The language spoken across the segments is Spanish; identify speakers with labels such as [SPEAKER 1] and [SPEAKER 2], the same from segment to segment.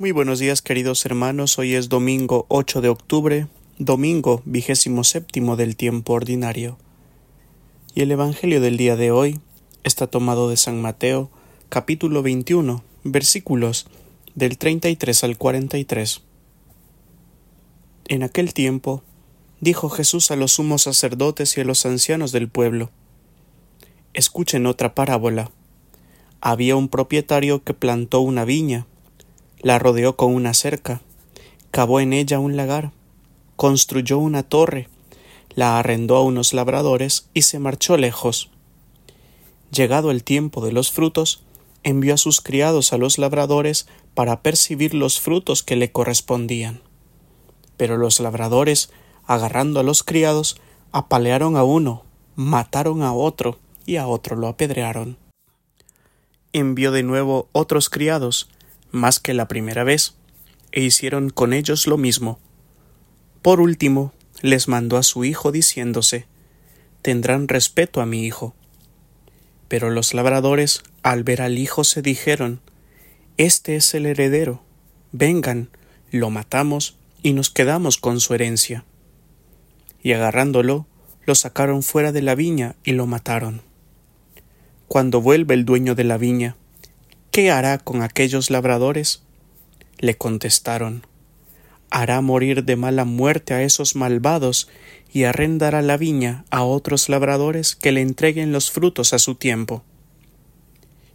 [SPEAKER 1] Muy buenos días queridos hermanos, hoy es domingo 8 de octubre, domingo vigésimo séptimo del tiempo ordinario. Y el Evangelio del día de hoy está tomado de San Mateo, capítulo 21, versículos del 33 al 43. En aquel tiempo, dijo Jesús a los sumos sacerdotes y a los ancianos del pueblo, Escuchen otra parábola. Había un propietario que plantó una viña, la rodeó con una cerca, cavó en ella un lagar, construyó una torre, la arrendó a unos labradores y se marchó lejos. Llegado el tiempo de los frutos, envió a sus criados a los labradores para percibir los frutos que le correspondían. Pero los labradores, agarrando a los criados, apalearon a uno, mataron a otro y a otro lo apedrearon. Envió de nuevo otros criados, más que la primera vez, e hicieron con ellos lo mismo. Por último, les mandó a su hijo diciéndose Tendrán respeto a mi hijo. Pero los labradores, al ver al hijo, se dijeron Este es el heredero. Vengan, lo matamos y nos quedamos con su herencia. Y agarrándolo, lo sacaron fuera de la viña y lo mataron. Cuando vuelve el dueño de la viña, ¿Qué hará con aquellos labradores? Le contestaron hará morir de mala muerte a esos malvados y arrendará la viña a otros labradores que le entreguen los frutos a su tiempo.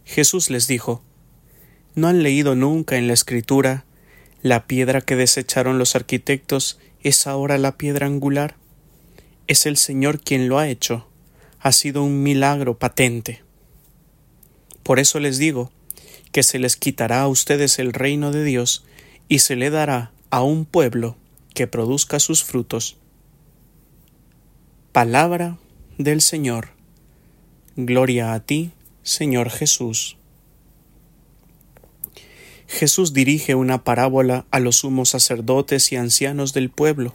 [SPEAKER 1] Jesús les dijo ¿No han leído nunca en la Escritura la piedra que desecharon los arquitectos es ahora la piedra angular? Es el Señor quien lo ha hecho. Ha sido un milagro patente. Por eso les digo, que se les quitará a ustedes el reino de Dios y se le dará a un pueblo que produzca sus frutos. Palabra del Señor. Gloria a ti, Señor Jesús. Jesús dirige una parábola a los sumos sacerdotes y ancianos del pueblo.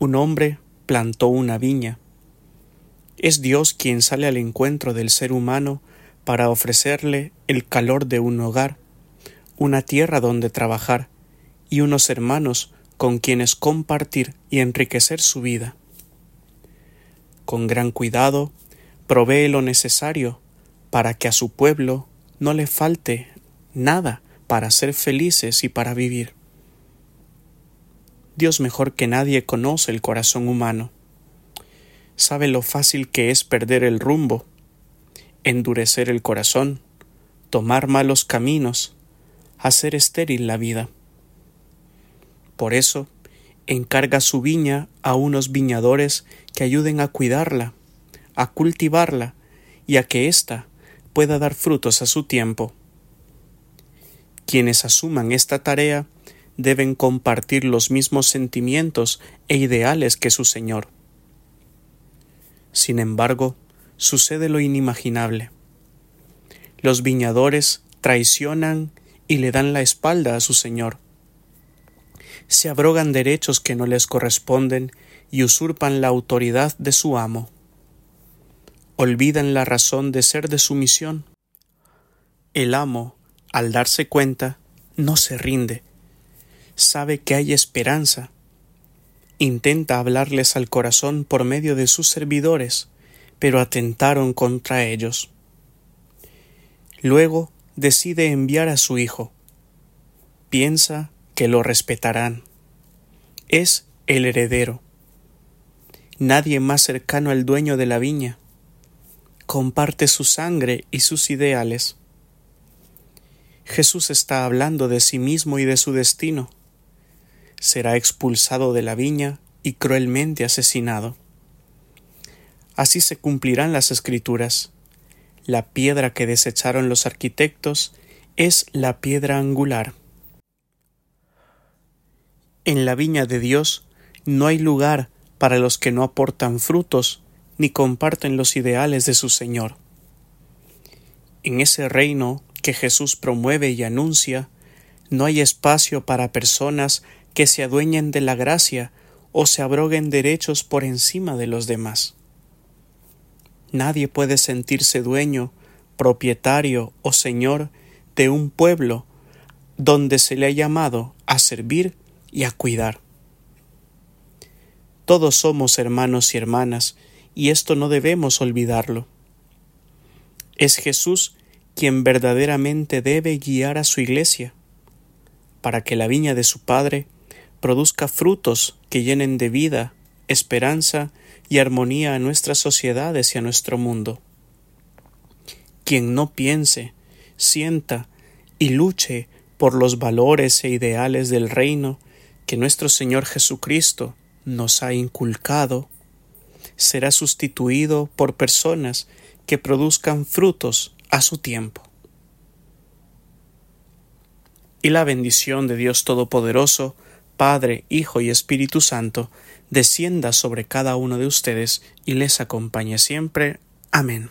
[SPEAKER 1] Un hombre plantó una viña. Es Dios quien sale al encuentro del ser humano para ofrecerle el calor de un hogar, una tierra donde trabajar y unos hermanos con quienes compartir y enriquecer su vida. Con gran cuidado, provee lo necesario para que a su pueblo no le falte nada para ser felices y para vivir. Dios mejor que nadie conoce el corazón humano. Sabe lo fácil que es perder el rumbo endurecer el corazón, tomar malos caminos, hacer estéril la vida. Por eso, encarga su viña a unos viñadores que ayuden a cuidarla, a cultivarla y a que ésta pueda dar frutos a su tiempo. Quienes asuman esta tarea deben compartir los mismos sentimientos e ideales que su Señor. Sin embargo, sucede lo inimaginable. Los viñadores traicionan y le dan la espalda a su Señor. Se abrogan derechos que no les corresponden y usurpan la autoridad de su amo. Olvidan la razón de ser de su misión. El amo, al darse cuenta, no se rinde. Sabe que hay esperanza. Intenta hablarles al corazón por medio de sus servidores, pero atentaron contra ellos. Luego decide enviar a su hijo. Piensa que lo respetarán. Es el heredero. Nadie más cercano al dueño de la viña. Comparte su sangre y sus ideales. Jesús está hablando de sí mismo y de su destino. Será expulsado de la viña y cruelmente asesinado. Así se cumplirán las escrituras. La piedra que desecharon los arquitectos es la piedra angular. En la viña de Dios no hay lugar para los que no aportan frutos ni comparten los ideales de su Señor. En ese reino que Jesús promueve y anuncia, no hay espacio para personas que se adueñen de la gracia o se abroguen derechos por encima de los demás. Nadie puede sentirse dueño, propietario o señor de un pueblo donde se le ha llamado a servir y a cuidar. Todos somos hermanos y hermanas, y esto no debemos olvidarlo. Es Jesús quien verdaderamente debe guiar a su iglesia, para que la viña de su Padre produzca frutos que llenen de vida, esperanza y armonía a nuestras sociedades y a nuestro mundo. Quien no piense, sienta y luche por los valores e ideales del reino que nuestro Señor Jesucristo nos ha inculcado, será sustituido por personas que produzcan frutos a su tiempo. Y la bendición de Dios Todopoderoso, Padre, Hijo y Espíritu Santo, descienda sobre cada uno de ustedes y les acompañe siempre. Amén.